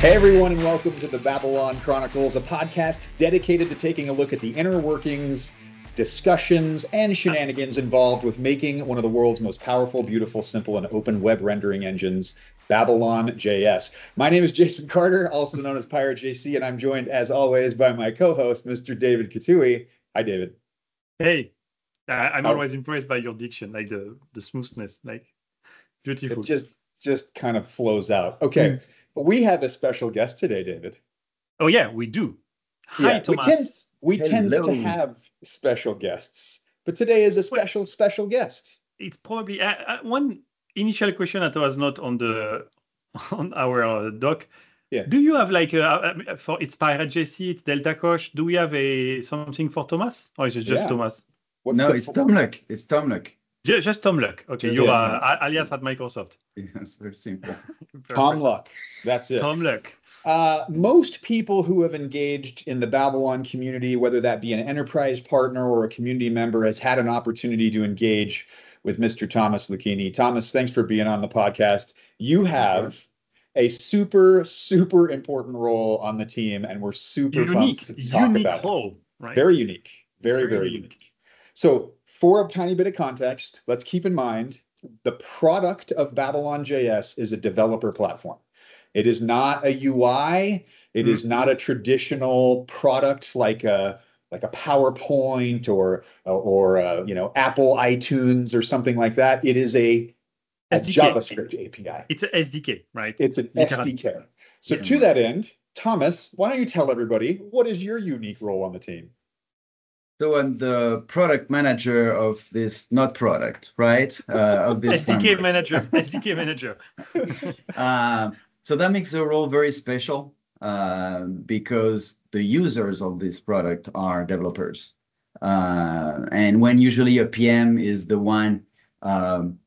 Hey everyone, and welcome to the Babylon Chronicles, a podcast dedicated to taking a look at the inner workings, discussions, and shenanigans involved with making one of the world's most powerful, beautiful, simple, and open web rendering engines, Babylon JS. My name is Jason Carter, also known as Pirate JC, and I'm joined as always by my co-host, Mr. David Catuhe. Hi, David. Hey, I'm always impressed by your diction, like the the smoothness, like beautiful. It just just kind of flows out. Okay, hmm. We have a special guest today, David. Oh yeah, we do. Hi, Yeah, we Thomas. tend we tend to have special guests, but today is a special special guest. It's probably uh, uh, one initial question that was not on the on our uh, doc. Yeah. Do you have like a, uh, for it's Pirate JC, it's Deltakosh. Do we have a something for Thomas, or is it just Yeah. Thomas? What's no, it's full- Tom Luck. It's Tom Luck. Ju- Just Tom Luck. Okay, Just you're Tom uh, alias at Microsoft. Yes, very simple. Tom Luck. That's it. Tom Luck. Uh, most people who have engaged in the Babylon community, whether that be an enterprise partner or a community member, has had an opportunity to engage with Mr. Thomas Lucchini. Thomas, thanks for being on the podcast. You have a super, super important role on the team, and we're super Unique, pumped to talk unique about it. right? Very unique. Very, Very very, unique. unique. So, for a tiny bit of context, let's keep in mind the product of Babylon JS is a developer platform. It is not a UI. It is not a traditional product like a like a PowerPoint or or uh, you know Apple iTunes or something like that. It is a, a JavaScript API. It's a SDK, right? It's an Literally. SDK. So Yeah. to that end, Thomas, why don't you tell everybody what is your unique role on the team? So I'm the product manager of this not product, right? Uh, of this SDK manager. SDK manager. Um, so that makes the role very special uh, because the users of this product are developers. Uh, and when usually a PM is the one um,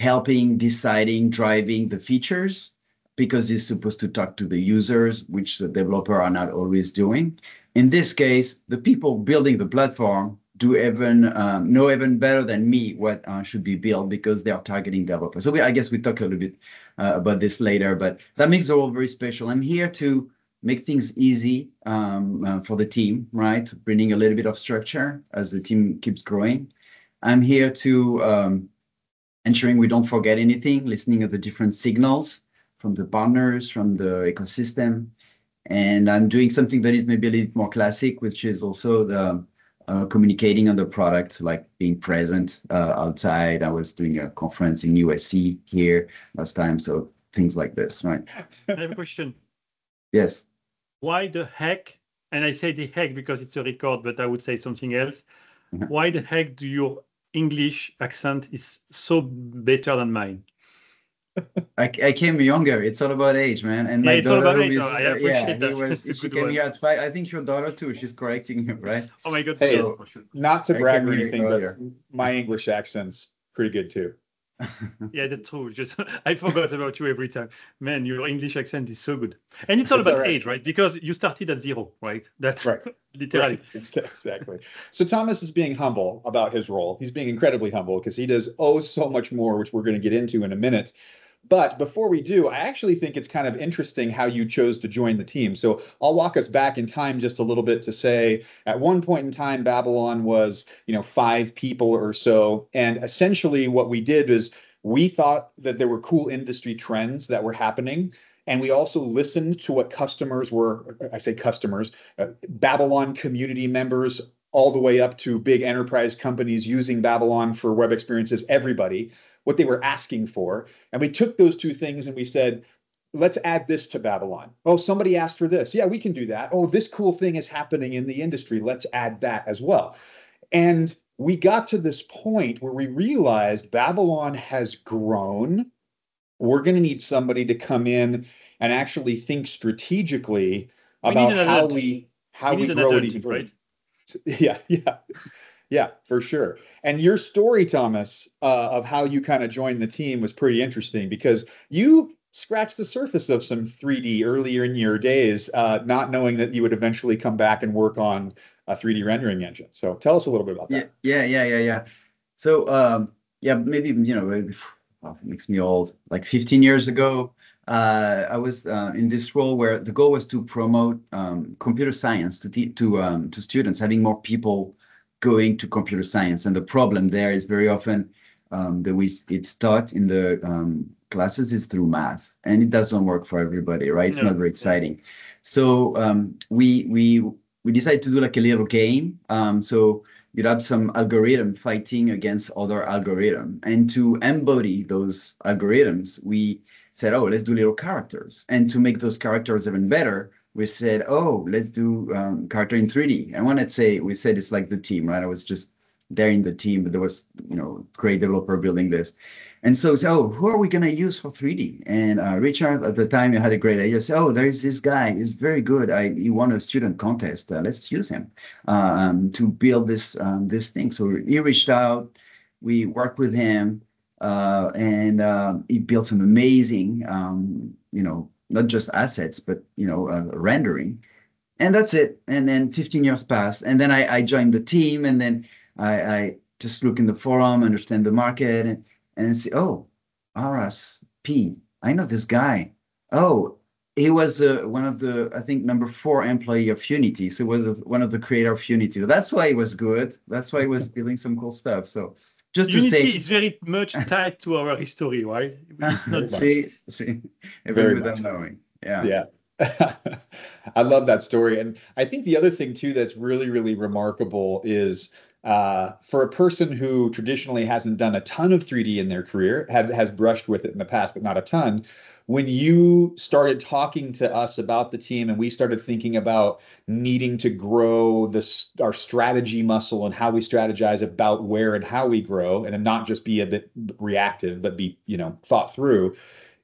helping, deciding, driving the features, because he's supposed to talk to the users, which the developer are not always doing. In this case, the people building the platform do even um, know even better than me what uh, should be built because they are targeting developers. So we, I guess we talk a little bit uh, about this later, but that makes the role very special. I'm here to make things easy um, uh, for the team, right? Bringing a little bit of structure as the team keeps growing. I'm here to um, ensuring we don't forget anything, listening to the different signals from the partners, from the ecosystem. And I'm doing something that is maybe a little more classic, which is also the uh, communicating on the product, like being present uh, outside. I was doing a conference in USC here last time, so things like this, right? I have a question. Yes. Why the heck, and I say the heck because it's a record, but I would say something else. Mhm. Why the heck do your English accent is so better than mine? I, I came younger. It's all about age, man. And my Yeah, it's all daughter about age. is, Oh, I uh, appreciate yeah, that. he was, she good came one. here at five. I think your daughter too. She's correcting you, right? Oh my god, Hey, so Not to brag or hear it anything, but my English accent's pretty good too. yeah, that's true. Just I forgot about you every time. Man, your English accent is so good. And it's all It's about all right. age, right? Because you started at zero, right? That's Right. literally. Right, exactly. So Thomas is being humble about his role. He's being incredibly humble because he does oh so much more, which we're going to get into in a minute. But before we do, I actually think it's kind of interesting how you chose to join the team. So I'll walk us back in time just a little bit to say at one point in time, Babylon was, you know, five people or so. And essentially what we did is we thought that there were cool industry trends that were happening. And we also listened to what customers were, I say customers, uh, Babylon community members, all the way up to big enterprise companies using Babylon for web experiences, everybody, what they were asking for. And we took those two things and we said, let's add this to Babylon. Oh, somebody asked for this. Yeah, we can do that. Oh, this cool thing is happening in the industry. Let's add that as well. And we got to this point where we realized Babylon has grown. We're going to need somebody to come in and actually think strategically about an how we how We we, grow it even further. right? Yeah, yeah, yeah, for sure. And your story, Thomas, uh, of how you kind of joined the team was pretty interesting because you scratched the surface of some 3D earlier in your days, uh, not knowing that you would eventually come back and work on a 3D rendering engine. So tell us a little bit about that. yeah, yeah, yeah, yeah. So, um, yeah, maybe you know, maybe, well, it makes me old. Like 15 years ago, uh, I was uh, in this role where the goal was to promote um, computer science to te- to um, to students, having more people going to computer science. And the problem there is very often um, that we it's taught in the um, classes is through math, and it doesn't work for everybody, right? It's No. not very exciting. So um, we we we decided to do like a little game. Um, so you'd have some algorithm fighting against other algorithm, and to embody those algorithms, we said, oh, let's do little characters, and to make those characters even better, we said, oh, let's do um, character in 3D. And when I'd say, we said it's like the team, right? I was just there in the team, but there was, you know, great developer building this. And so, so who are we going to use for 3D? And uh, Richard at the time had a great idea. Said, oh, there is this guy. He's very good. I, he won a student contest. Uh, let's use him um, to build this um, this thing. So he reached out. We worked with him, uh, and uh, he built some amazing, um, you know, not just assets, but you know, uh, rendering. And that's it. And then 15 years passed, and then I, I joined the team, and then I, I just look in the forum, understand the market, and and say, oh, Aras P, I know this guy. Oh, he was uh, one of the, I think, number four employee of Unity. So was one of the creator of Unity. That's why he was good. That's why he was building some cool stuff. So just to Unity say, is very much tied to our history, right? It's not see, see, even Very without much. knowing. Yeah. Yeah. I love that story. And I think the other thing too that's really, really remarkable is uh, for a person who traditionally hasn't done a ton of 3D in their career, had, has brushed with it in the past, but not a ton. When you started talking to us about the team and we started thinking about needing to grow this our strategy muscle and how we strategize about where and how we grow and not just be a bit reactive, but be, you know, thought through,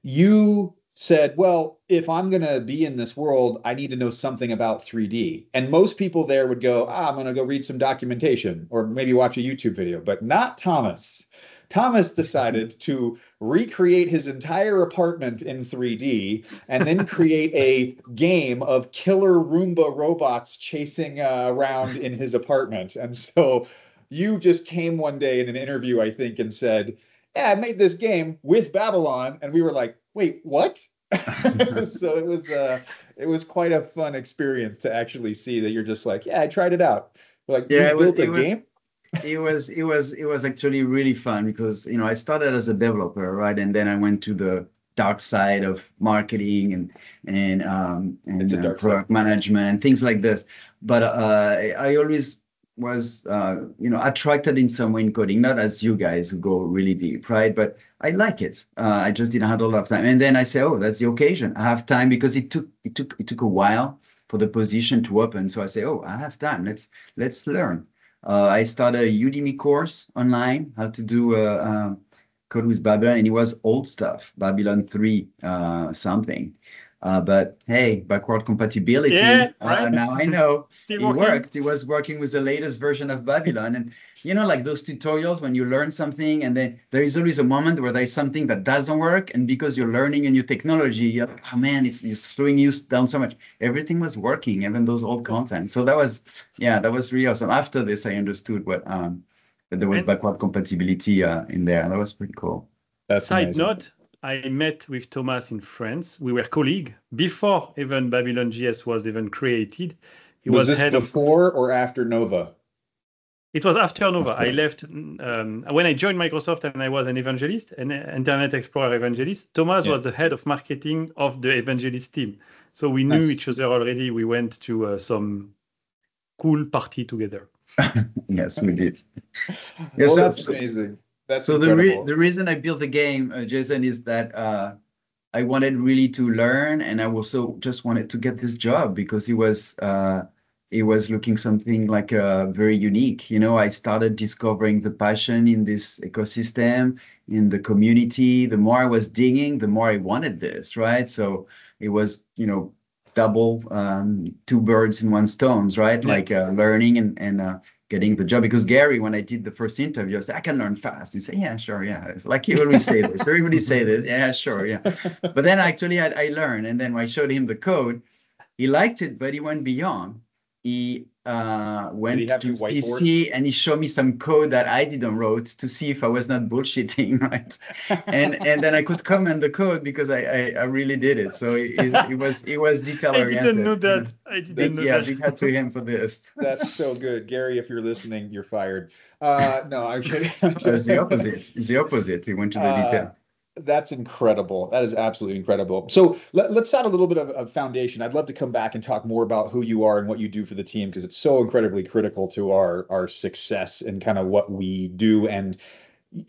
you said, well, if I'm going to be in this world, I need to know something about 3D. And most people there would go, ah, I'm going to go read some documentation or maybe watch a YouTube video, but not Thomas. Thomas decided to recreate his entire apartment in 3D and then create a game of killer Roomba robots chasing uh, around in his apartment. And so you just came one day in an interview, I think, and said, yeah, I made this game with Babylon. And we were like, wait, what? so it was uh it was quite a fun experience to actually see that you're just like, yeah, I tried it out. Like Yeah, you it was- built a game? It was it was it was actually really fun because you know I started as a developer right? And then I went to the dark side of marketing and and um and It's a uh, product management and things like this. But uh I always was uh you know attracted in some way in coding not as you guys who go really deep right? But I like it. Uh, I just didn't have a lot of time. And then I say oh that's the occasion. I have time because it took it took it took a while for the position to open. So I say oh I have time. Let's let's learn I started a Udemy course online, how to do uh, um, code with Babylon, and it was old stuff, Babylon 3 uh, something. Uh, but hey, backward compatibility. Yeah, uh, now I know it working. worked. It was working with the latest version of Babylon. And you know, like those tutorials when you learn something and then there is always a moment where there's something that doesn't work. And because you're learning a new technology, you're like, oh man, it's, it's slowing you down so much. Everything was working, even those old content. So that was, yeah, that was really awesome. After this, I understood what, um, that there was And- backward compatibility uh, in there. That was pretty cool. That's Side amazing. note, I met with Thomas in France. We were colleagues before even Babylon JS was even created. He was, was, this head of. before or after Nova? It was after Nova. After. I left um, when I joined Microsoft and I was an evangelist, an Internet Explorer evangelist. Thomas Yeah. was the head of marketing of the evangelist team. So we knew Nice. each other already. We went to uh, some cool party together. yes, we did. Yes, so- that's amazing. That's so the re- the reason I built the game, uh, Jason, is that uh, I wanted really to learn, and I also just wanted to get this job because it was uh, it was looking something like uh, very unique. You know, I started discovering the passion in this ecosystem, in the community. The more I was digging, the more I wanted this, right? So it was, you know, double um, two birds in one stones, right? Yeah. Like uh, learning and and uh, getting the job. Because Gary, when I did the first interview, I said I can learn fast. He said, Yeah, sure, yeah. It's like you always say this. Everybody say this. Yeah, sure, yeah. But then actually I, I learned, and then when I showed him the code, he liked it, but he went beyond. he uh, went to his? PC and he showed me some code that I didn't wrote to see if I was not bullshitting, right? and and then I could comment the code because I I, I really did it. So it, it, it was it was detail oriented. I didn't know that. I didn't Big, know yeah, that. big hat to him for this. That's so good, Gary. If you're listening, you're fired. Uh, no, I'm kidding. I'm It was the opposite. It's the opposite. He went to the Uh, detail. That's incredible. That is absolutely incredible. So let, us set a little bit of a foundation. I'd love to come back and talk more about who you are and what you do for the team because it's so incredibly critical to our our success and kind of what we do and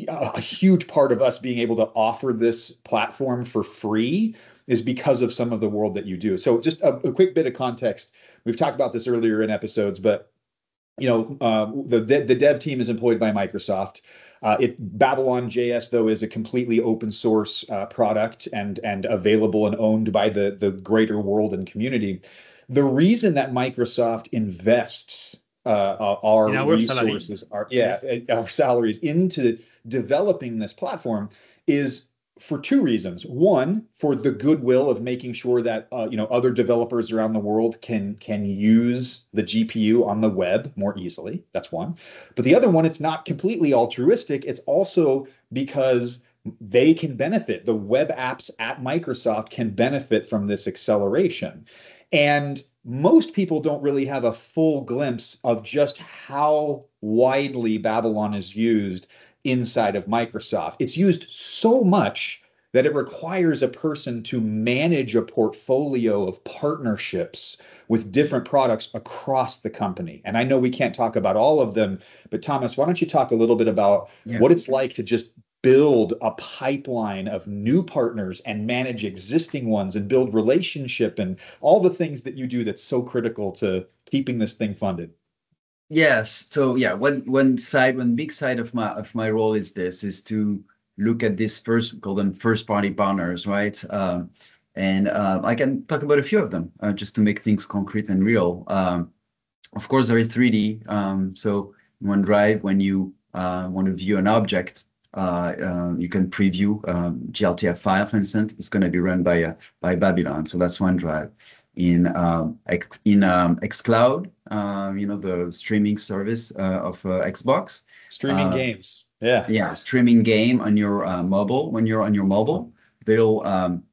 a huge part of us being able to offer this platform for free is because of some of the world that you do. So just a, a quick bit of context. We've talked about this earlier in episodes, but you know, uh, the the dev team is employed by Microsoft. Uh, it Babylon JS though is a completely open source uh, product and and available and owned by the the greater world and community. The reason that Microsoft invests uh, uh, our our resources, salaries. our yeah, uh, our salaries into developing this platform is for two reasons. One, for the goodwill of making sure that uh, you know other developers around the world can can use the GPU on the web more easily. That's one. But the other one, it's not completely altruistic. It's also because they can benefit. The web apps at Microsoft can benefit from this acceleration. And most people don't really have a full glimpse of just how widely Babylon is used inside of Microsoft. It's used so much that it requires a person to manage a portfolio of partnerships with different products across the company. And I know we can't talk about all of them, but Thomas, why don't you talk a little bit about Yeah. what it's like to just build a pipeline of new partners and manage existing ones and build relationship and all the things that you do that's so critical to keeping this thing funded. Yes. So yeah, one one side, one big side of my of my role is this is to look at this first call them first party partners, right? Um, and uh, I can talk about a few of them uh, just to make things concrete and real. Um, of course, there is 3D. Um, so in OneDrive, when you uh, want to view an object, uh, uh, you can preview um, GLTF file, for instance. It's going to be run by uh, by Babylon. So that's OneDrive. In um, X, in um, XCloud, um, you know the streaming service uh, of uh, Xbox. Streaming Uh, games. Yeah. Yeah, streaming game on your uh, mobile. When you're on your mobile, they'll um,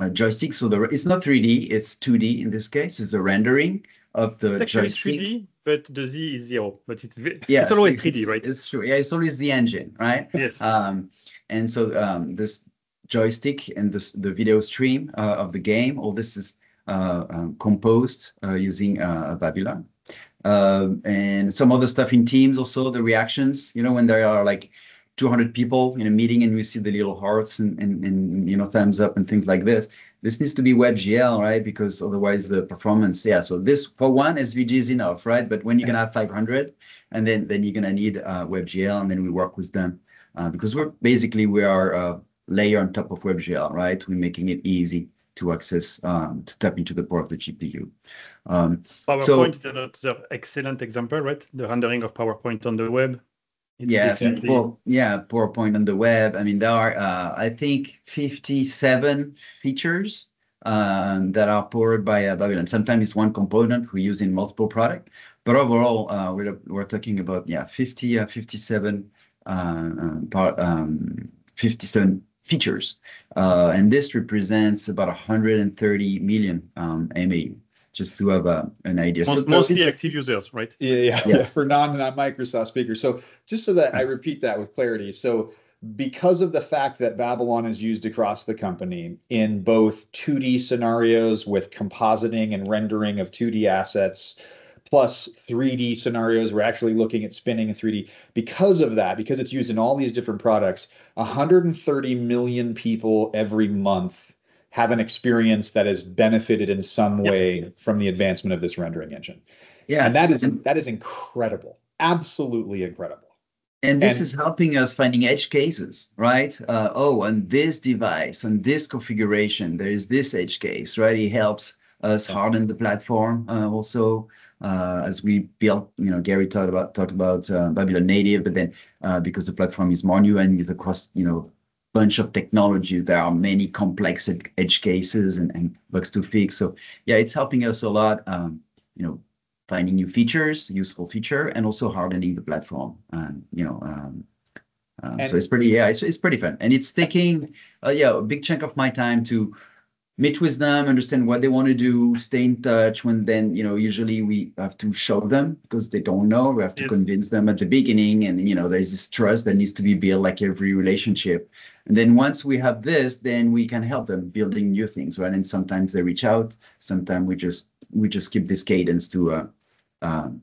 uh, joystick. So the it's not 3D, it's 2D in this case. It's a rendering of the It's actually joystick. 3D, but the Z is zero. But it's Yes, it's always 3D, it's- right? It's true. Yeah, it's always the engine, right? Yes. Um, and so um, this joystick and this, the video stream uh, of the game, all this is composed uh, using uh, Babylon. Um, and some other stuff in Teams also, the reactions, you know, when there are like 200 people in a meeting and you see the little hearts and, and, and you know, thumbs up and things like this. This needs to be WebGL, right? Because otherwise the performance, yeah. So this for one SVG is enough, right? But when you're gonna have 500, and then then you're gonna need uh, WebGL, and then we work with them uh, because we're basically we are a layer on top of WebGL, right? We're making it easy to access um, to tap into the power of the GPU. Um, PowerPoint is another excellent example, right? The rendering of PowerPoint on the web. It's Yes, definitely- well, yeah, PowerPoint on the web. I mean, there are, uh, I think, 57 features um, that are powered by uh, Babylon. Sometimes it's one component we use in multiple products, but overall, uh, we're we're talking about yeah, 50, uh, 57, uh, um, part, um, 57 features, uh, and this represents about 130 million um, MAU. Just to have a, an idea. Most- So mostly this- active users, right? Yeah, yeah, Yes. yeah, for non non Microsoft speakers. So just so that I repeat that with clarity. So because of the fact that Babylon is used across the company in both 2D scenarios with compositing and rendering of 2D assets, plus 3D scenarios, we're actually looking at spinning in 3D. Because of that, because it's used in all these different products, 130 million people every month have an experience that has benefited in some Yep. way from the advancement of this rendering engine. yeah, And that is that is incredible. Absolutely incredible. And this And- is helping us finding edge cases, right? Uh, oh, on this device, on this configuration, there is this edge case, right? It helps us harden the platform uh, also uh, as we build. You know, Gary talked about talked about uh, Babylon Native, but then uh, because the platform is more new and is across, you know, bunch of technologies, there are many complex edge cases and, bugs to fix. So yeah, it's helping us a lot. Um, you know, finding new features, useful feature, and also hardening the platform. And you know, um, um, so it's pretty yeah, it's, it's pretty fun, and it's taking uh, yeah a big chunk of my time to meet with them, understand what they want to do, stay in touch. When then you know usually we have to show them because they don't know. We have to Yes. convince them at the beginning, and you know there's this trust that needs to be built like every relationship. And then once we have this, then we can help them building new things, right? And sometimes they reach out. Sometimes we just we just keep this cadence to uh, um,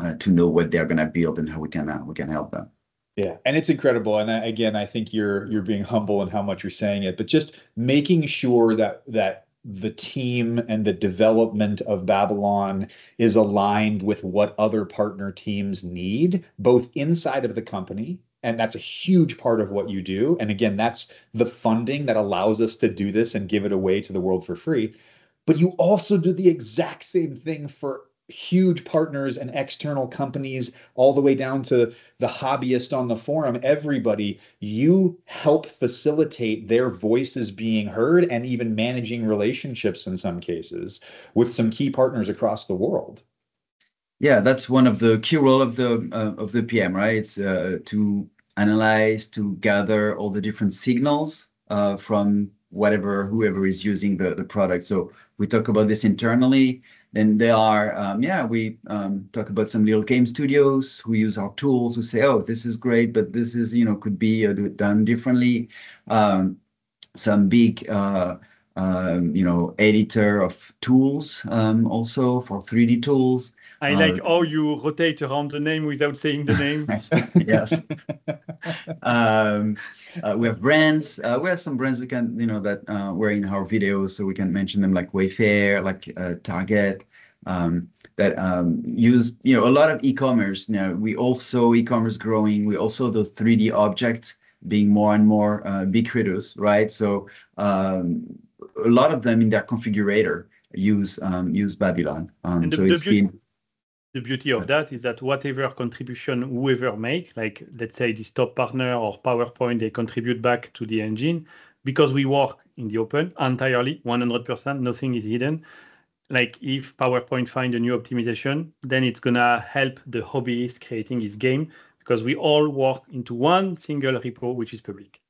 uh, to know what they're gonna build and how we can uh, we can help them. Yeah, and it's incredible. And I, again, I think you're you're being humble in how much you're saying it, but just making sure that that the team and the development of Babylon is aligned with what other partner teams need, both inside of the company, and that's a huge part of what you do. And again, that's the funding that allows us to do this and give it away to the world for free. But you also do the exact same thing for huge partners and external companies all the way down to the hobbyist on the forum everybody you help facilitate their voices being heard and even managing relationships in some cases with some key partners across the world Yeah, that's one of the key role of the uh, of the PM, right? It's uh, to analyze, to gather all the different signals uh, from whatever whoever is using the the product. So we talk about this internally. Then there are, um, yeah, we um, talk about some little game studios who use our tools who say, oh, this is great, but this is, you know, could be uh, done differently. Um, some big, uh, um, you know, editor of tools um, also for 3D tools. I Uh, like how you rotate around the name without saying the name. yes. uh, we have brands. Uh, we have some brands we can, you know, that uh, were in our videos, so we can mention them like Wayfair, like uh, Target, um, that um, use, you know, a lot of e-commerce. Now we also e-commerce growing. We also the 3D objects being more and more uh, ubiquitous, right? So um, a lot of them in their configurator use um, use Babylon. Um, so it's been The beauty of that is that whatever contribution whoever make, like let's say this top partner or PowerPoint, they contribute back to the engine because we work in the open entirely, 100%, nothing is hidden. Like if PowerPoint find a new optimization, then it's gonna help the hobbyist creating his game because we all work into one single repo which is public.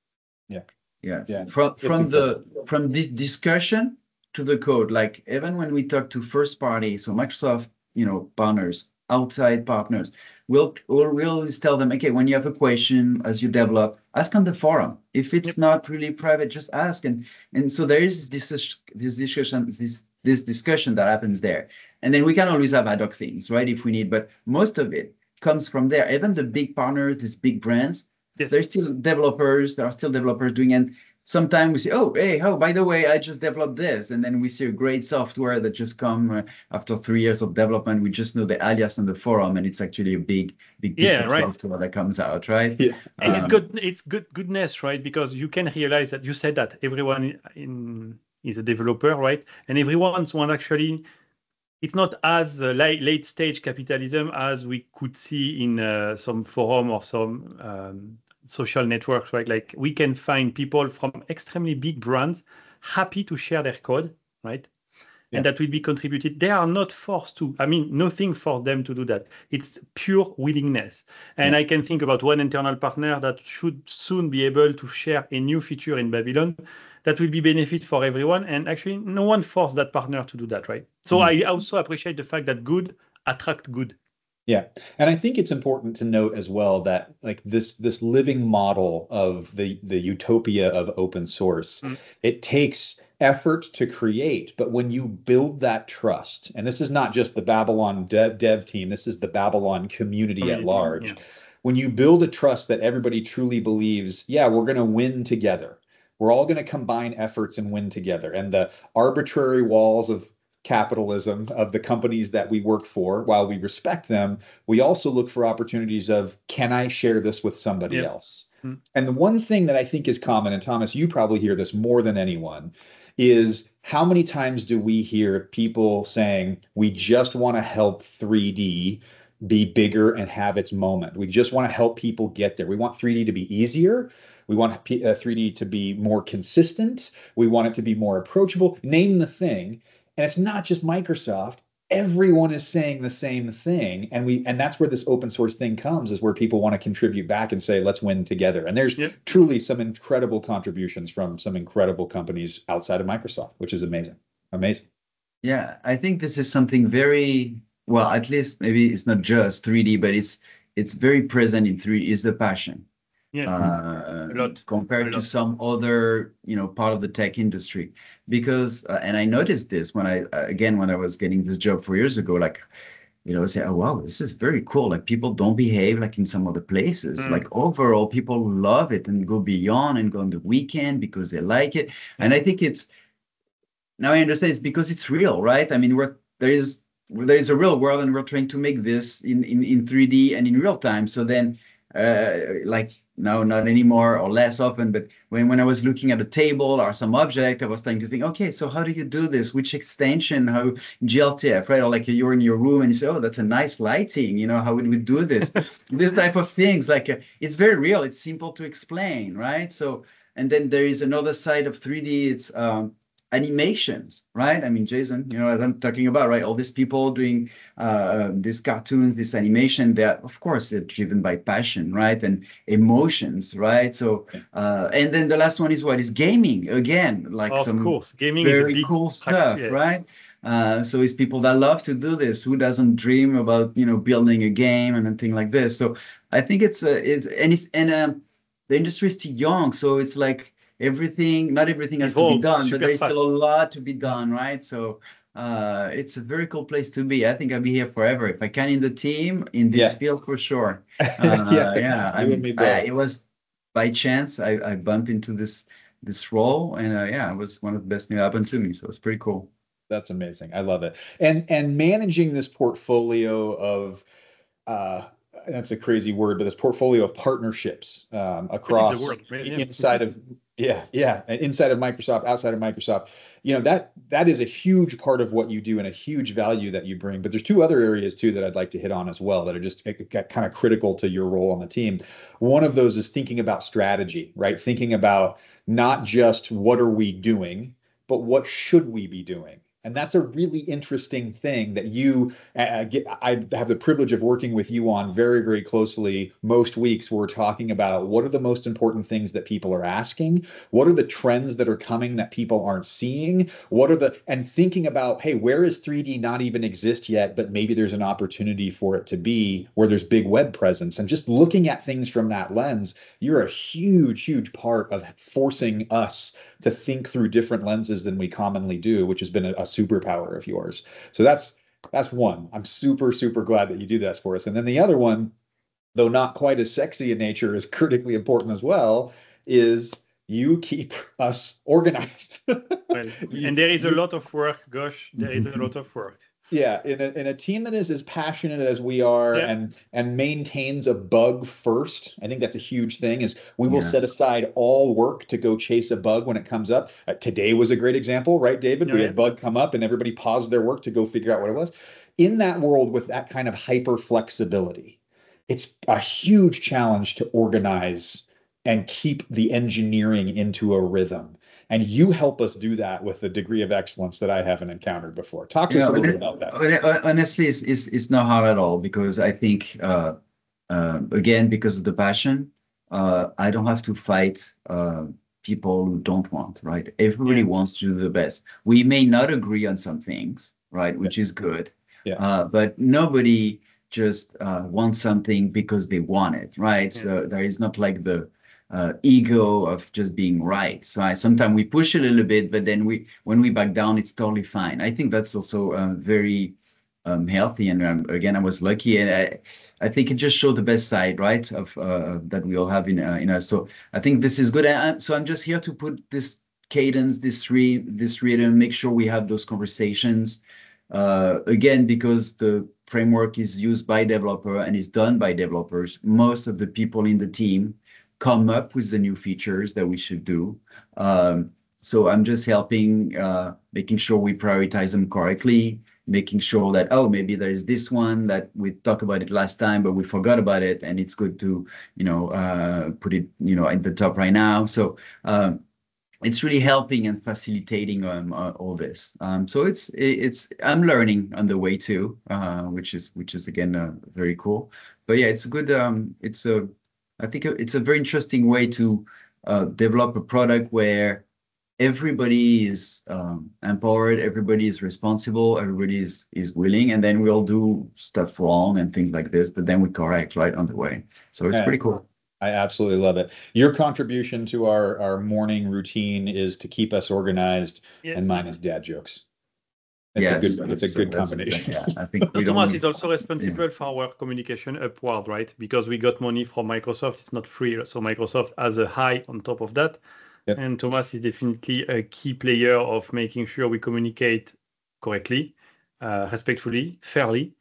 Yeah. Yes. Yeah, From from the from this discussion to the code, like even when we talk to first party, so Microsoft, you know, partners, outside partners, we'll we'll, we'll always tell them, okay, when you have a question as you develop, ask on the forum. If it's Yep. not really private, just ask. And and so there is this this discussion this this discussion that happens there. And then we can always have ad hoc things, right? If we need, but most of it comes from there. Even the big partners, these big brands, Yes. there's still developers. There are still developers doing, and sometimes we say, oh, hey, oh, by the way, I just developed this, and then we see a great software that just come uh, after three years of development. We just know the alias on the forum, and it's actually a big, big piece Yeah, of right. software that comes out, right? Yeah. And it's Um, good. It's good goodness, right? Because you can realize that you said that everyone in, in is a developer, right? And everyone's one actually. It's not as uh, late, late stage capitalism as we could see in uh, some forum or some um, social networks, right? Like we can find people from extremely big brands happy to share their code, right? Yeah. And that will be contributed. They are not forced to. I mean, nothing for them to do that. It's pure willingness. And I can think about one internal partner that should soon be able to share a new feature in Babylon that will be benefit for everyone. And actually, no one forced that partner to do that, right? So mm. I also appreciate the fact that good attract good. Yeah, and I think it's important to note as well that like this this living model of the the utopia of open source, Mm. it takes effort to create, but when you build that trust, and this is not just the Babylon dev, dev team, this is the Babylon community, at large. yeah. When you build a trust that everybody truly believes, yeah, we're going to win together. We're all going to combine efforts and win together. And the arbitrary walls of capitalism of the companies that we work for, while we respect them, we also look for opportunities of can I share this with somebody Yep. else? Hmm. And the one thing that I think is common, and Thomas, you probably hear this more than anyone, is how many times do we hear people saying we just want to help 3D be bigger and have its moment? We just want to help people get there. We want 3D to be easier. We want uh, 3D to be more consistent. We want it to be more approachable. Name the thing. And it's not just Microsoft. everyone is saying the same thing and we and that's where this open source thing comes is where people want to contribute back and say let's win together and there's Yep. truly some incredible contributions from some incredible companies outside of microsoft which is amazing amazing Yeah, I think this is something very well, at least maybe it's not just 3D, but it's it's very present in 3D is the passion. Yeah. uh, A lot. compared A to some other you know part of the tech industry. Because uh, and I noticed this when I uh, again when I was getting this job four years ago like you know I say oh wow this is very cool. Like people don't behave like in some other places. Mm. like overall people love it and go beyond and go on the weekend because they like it. And I think it's now I understand it's because it's real right? I mean we're there is there is a real world and we're trying to make this in in, in 3D and in real time. So then uh, like no, not anymore or less often. But when, when I was looking at a table or some object, I was starting to think, okay, so how do you do this? Which extension? How GLTF, right? Or like you're in your room and you say, oh, that's a nice lighting. You know, how would we do this? this type of things. Like uh, it's very real. It's simple to explain, right? So, and then there is another side of 3D. It's um, animations, right? I mean, Jason, you know, as I'm talking about, right? All these people doing uh, these cartoons, this animation, they're, of course, they're driven by passion, right? And emotions, right? So, uh, and then the last one is what is gaming again, like of some course, gaming very cool stuff, yeah. right? Uh, so it's people that love to do this. Who doesn't dream about you know building a game and a thing like this? So I think it's uh, it and it's and um, the industry is still young, so it's like everything, not everything has to be done, but there is fast. still a lot to be done, right? So uh, it's a very cool place to be. I think I'll be here forever if I can in the team in this Yeah. field for sure. Yeah, Uh, yeah, you I'm- and me I- it was by chance I, I bumped into this this role, and uh, yeah, it was one of the best things that happened to me. So it's pretty cool. That's amazing. I love it. And and managing this portfolio of uh that's a crazy word, but this portfolio of partnerships um, across word, right? Inside of yeah yeah inside of Microsoft, outside of Microsoft. You know that that is a huge part of what you do and a huge value that you bring. But there's two other areas too that I'd like to hit on as well that are just kind of critical to your role on the team. One of those is thinking about strategy, right? Thinking about not just what are we doing, but what should we be doing? And that's a really interesting thing that you uh, get. I have the privilege of working with you on very, very closely. Most weeks, we're talking about what are the most important things that people are asking, what are the trends that are coming that people aren't seeing, what are the, and thinking about, hey, where is 3D not even exist yet, but maybe there's an opportunity for it to be where there's big web presence. And just looking at things from that lens, you're a huge, huge part of forcing us to think through different lenses than we commonly do, which has been a, a superpower of yours. So that's that's one. I'm super super glad that you do that for us. And then the other one, though not quite as sexy in nature, is critically important as well. Is you keep us organized. Well, and there is a lot of work. Gosh, there is a lot of work. Yeah, in a, in a team that is as passionate as we are Yeah. and and maintains a bug first, I think that's a huge thing. Is we will Yeah. set aside all work to go chase a bug when it comes up. Uh, today was a great example, right, David? Yeah, we had a bug come up and everybody paused their work to go figure out what it was. In that world with that kind of hyper flexibility, it's a huge challenge to organize and keep the engineering into a rhythm. And you help us do that with a degree of excellence that I haven't encountered before. Talk to us a little bit about that. Honestly, it's, it's it's not hard at all because I think uh, uh, again because of the passion, uh, I don't have to fight uh, people who don't want. Right? Everybody Yeah. wants to do the best. We may not agree on some things, right? Which is good. Yeah. Uh, but nobody just uh, wants something because they want it, right? Yeah. So there is not like the uh, ego of just being right. So I, sometimes we push a little bit, but then we when we back down, it's totally fine. I think that's also uh, very um, healthy. And um, again, I was lucky, and I, I think it just showed the best side, right, of uh, that we all have in uh, in us. So I think this is good. I, so I'm just here to put this cadence, this re this rhythm, make sure we have those conversations. Uh, again, because the framework is used by developer and is done by developers, most of the people in the team come up with the new features that we should do. Um, so I'm just helping, uh, making sure we prioritize them correctly, making sure that oh maybe there's this one that we talked about it last time but we forgot about it and it's good to you know uh, put it you know at the top right now. So um, it's really helping and facilitating um, uh, all this. Um, so it's it's I'm learning on the way too, uh, which is which is again uh, very cool. But yeah, it's a good. Um, it's a I think it's a very interesting way to uh, develop a product where everybody is um, empowered, everybody is responsible, everybody is is willing, and then we all do stuff wrong and things like this, but then we correct right on the way. So it's Yeah. pretty cool. I absolutely love it. Your contribution to our, our morning routine is to keep us organized, Yes. and mine is dad jokes. It's yes, a good, it's a good that's- combination. Yeah, I think we Thomas is also responsible for our communication upward, right? Because we got money from Microsoft. It's not free. So Microsoft has a high on top of that. Yep. And Thomas is definitely a key player of making sure we communicate correctly, uh, respectfully, fairly.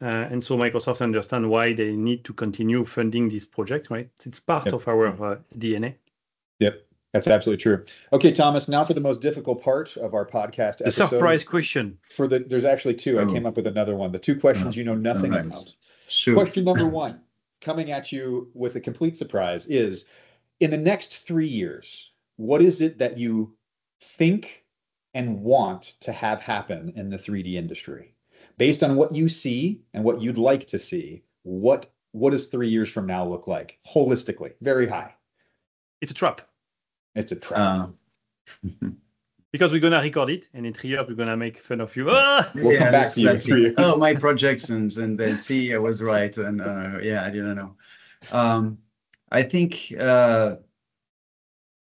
Uh, and so Microsoft understand why they need to continue funding this project, right? It's part Yep. of our uh, DNA. Yep, that's absolutely true. Okay, Thomas, now for the most difficult part of our podcast The episode. surprise question. For the, there's actually two. I Oh. came up with another one. The two questions oh, you know nothing Alright. about. Shoot. Question number one, coming at you with a complete surprise, is in the next three years, what is it that you think and want to have happen in the 3D industry? Based on what you see and what you'd like to see, what what does three years from now look like holistically? Very high. It's a trap It's a trap. Uh, because we're gonna record it, and in three years we're gonna make fun of you. Ah! We'll come back to you in classic. three years. Oh, my projections, and then see, I was right, and uh, yeah, I didn't know. Um, I think uh,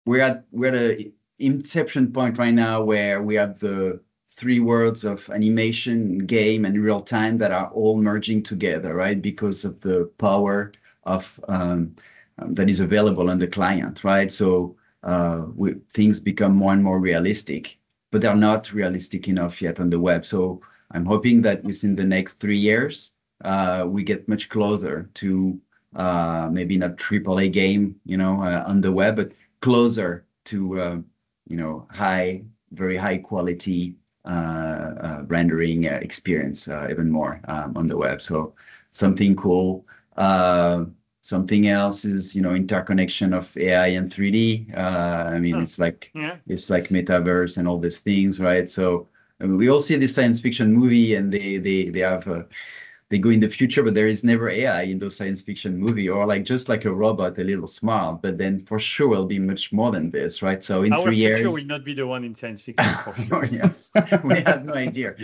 we're at we're at a inception point right now where we have the three worlds of animation, game, and real time that are all merging together, right? Because of the power of um, um, that is available on the client, right? So uh, we, things become more and more realistic, but they're not realistic enough yet on the web. So I'm hoping that within the next three years, uh, we get much closer to uh, maybe not AAA game, you know, uh, on the web, but closer to, uh, you know, high, very high quality uh, rendering experience even more um, on the web. So something cool. Something else is, you know, interconnection of AI and 3D. Uh, I mean, Hmm. it's like Yeah. it's like metaverse and all these things, right? So I mean, we all see this science fiction movie, and they they they have uh, they go in the future, but there is never AI in those science fiction movie, or like just like a robot, a little smart. But then for sure, will be much more than this, right? So in Our three future years, will not be the one in science fiction for sure. Oh, yes, we have no idea.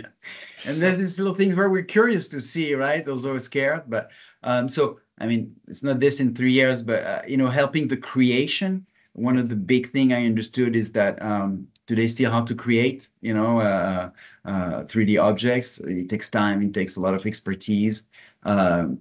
And then these little things where we're curious to see, right? Those are scared, but um, so I mean, it's not this in three years, but uh, you know, helping the creation. One of the big thing I understood is that um, do they still have to create, you know, uh, uh, 3D objects? It takes time. It takes a lot of expertise um,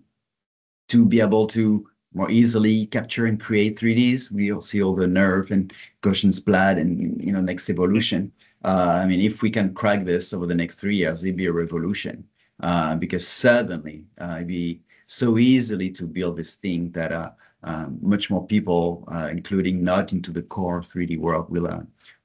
to be able to more easily capture and create 3Ds. We'll see all the NeRF and Gaussian splat and you know next evolution. Uh, I mean, if we can crack this over the next three years, it'd be a revolution. Uh, because suddenly uh, it'd be so easily to build this thing that uh, um, much more people, uh, including not into the core 3D world, will uh,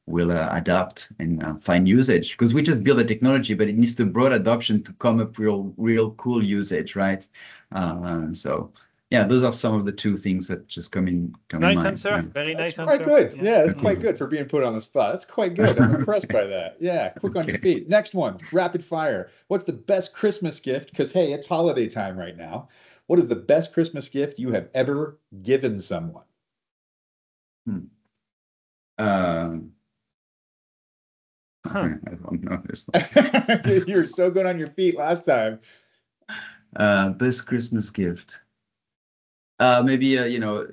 will uh, adapt and uh, find usage. Because we just build a technology, but it needs the broad adoption to come up real real cool usage, right? Uh, so yeah, those are some of the two things that just come in come in Nice mind. answer. Yeah. Very That's nice quite answer. Quite good. Yeah, that's Mhm. quite good for being put on the spot. That's quite good. I'm impressed by that. Yeah, quick on your feet. Next one, rapid fire. What's the best Christmas gift? Because hey, it's holiday time right now. What is the best Christmas gift you have ever given someone? Hmm. Um, Huh. I don't know this. one. you were so good on your feet last time. Uh, best Christmas gift. Uh, maybe a, you know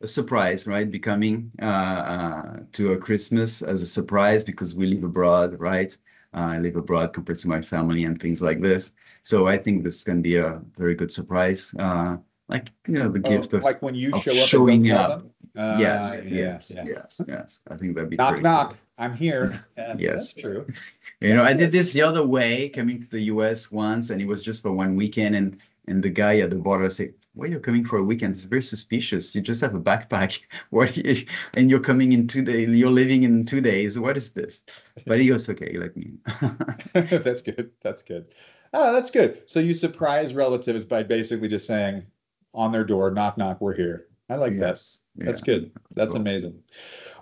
a surprise, right? Becoming uh, uh, to a Christmas as a surprise because we live abroad, right? Uh, I live abroad compared to my family and things like this. So I think this can be a very good surprise. Uh, like you know the Oh, gift of like when you show up showing up. Uh, yes, yes, yeah. yes, yes. I think that'd be Knock knock. cool. I'm here. Yeah, Yes. that's true. You know, I did this the other way, coming to the US once, and it was just for one weekend. And and the guy at the border say, "Why are you coming for a weekend? It's very suspicious. You just have a backpack. You- and you're coming in two days. You're leaving in two days. What is this?" But he goes, "Okay, let me." that's good. That's good. Oh, that's good. So you surprise relatives by basically just saying on their door, knock knock, we're here. I like that. yes. That's good. That's Cool. amazing.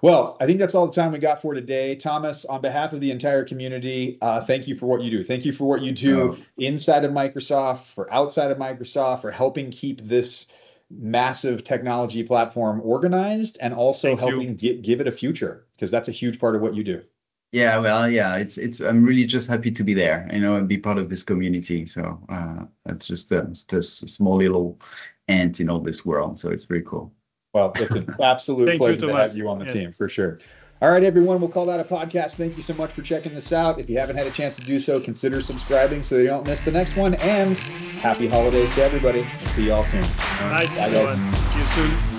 Well, I think that's all the time we got for today. Thomas, on behalf of the entire community, uh, thank you for what you do. Thank you for what you do Oh. inside of Microsoft, for outside of Microsoft, for helping keep this massive technology platform organized and also Thank helping gi- give it a future because that's a huge part of what you do. Yeah, well, yeah, it's it's. I'm really just happy to be there, you know, and be part of this community. So uh, it's just a, just a small little ant in all this world. So it's very cool. Well, it's an absolute pleasure to Thomas. have you on the Yes. team for sure. All right, everyone, we'll call that a podcast. Thank you so much for checking this out. If you haven't had a chance to do so, consider subscribing so you don't miss the next one. And happy holidays to everybody. We'll see you all soon. All right, Bye, guys. See you soon.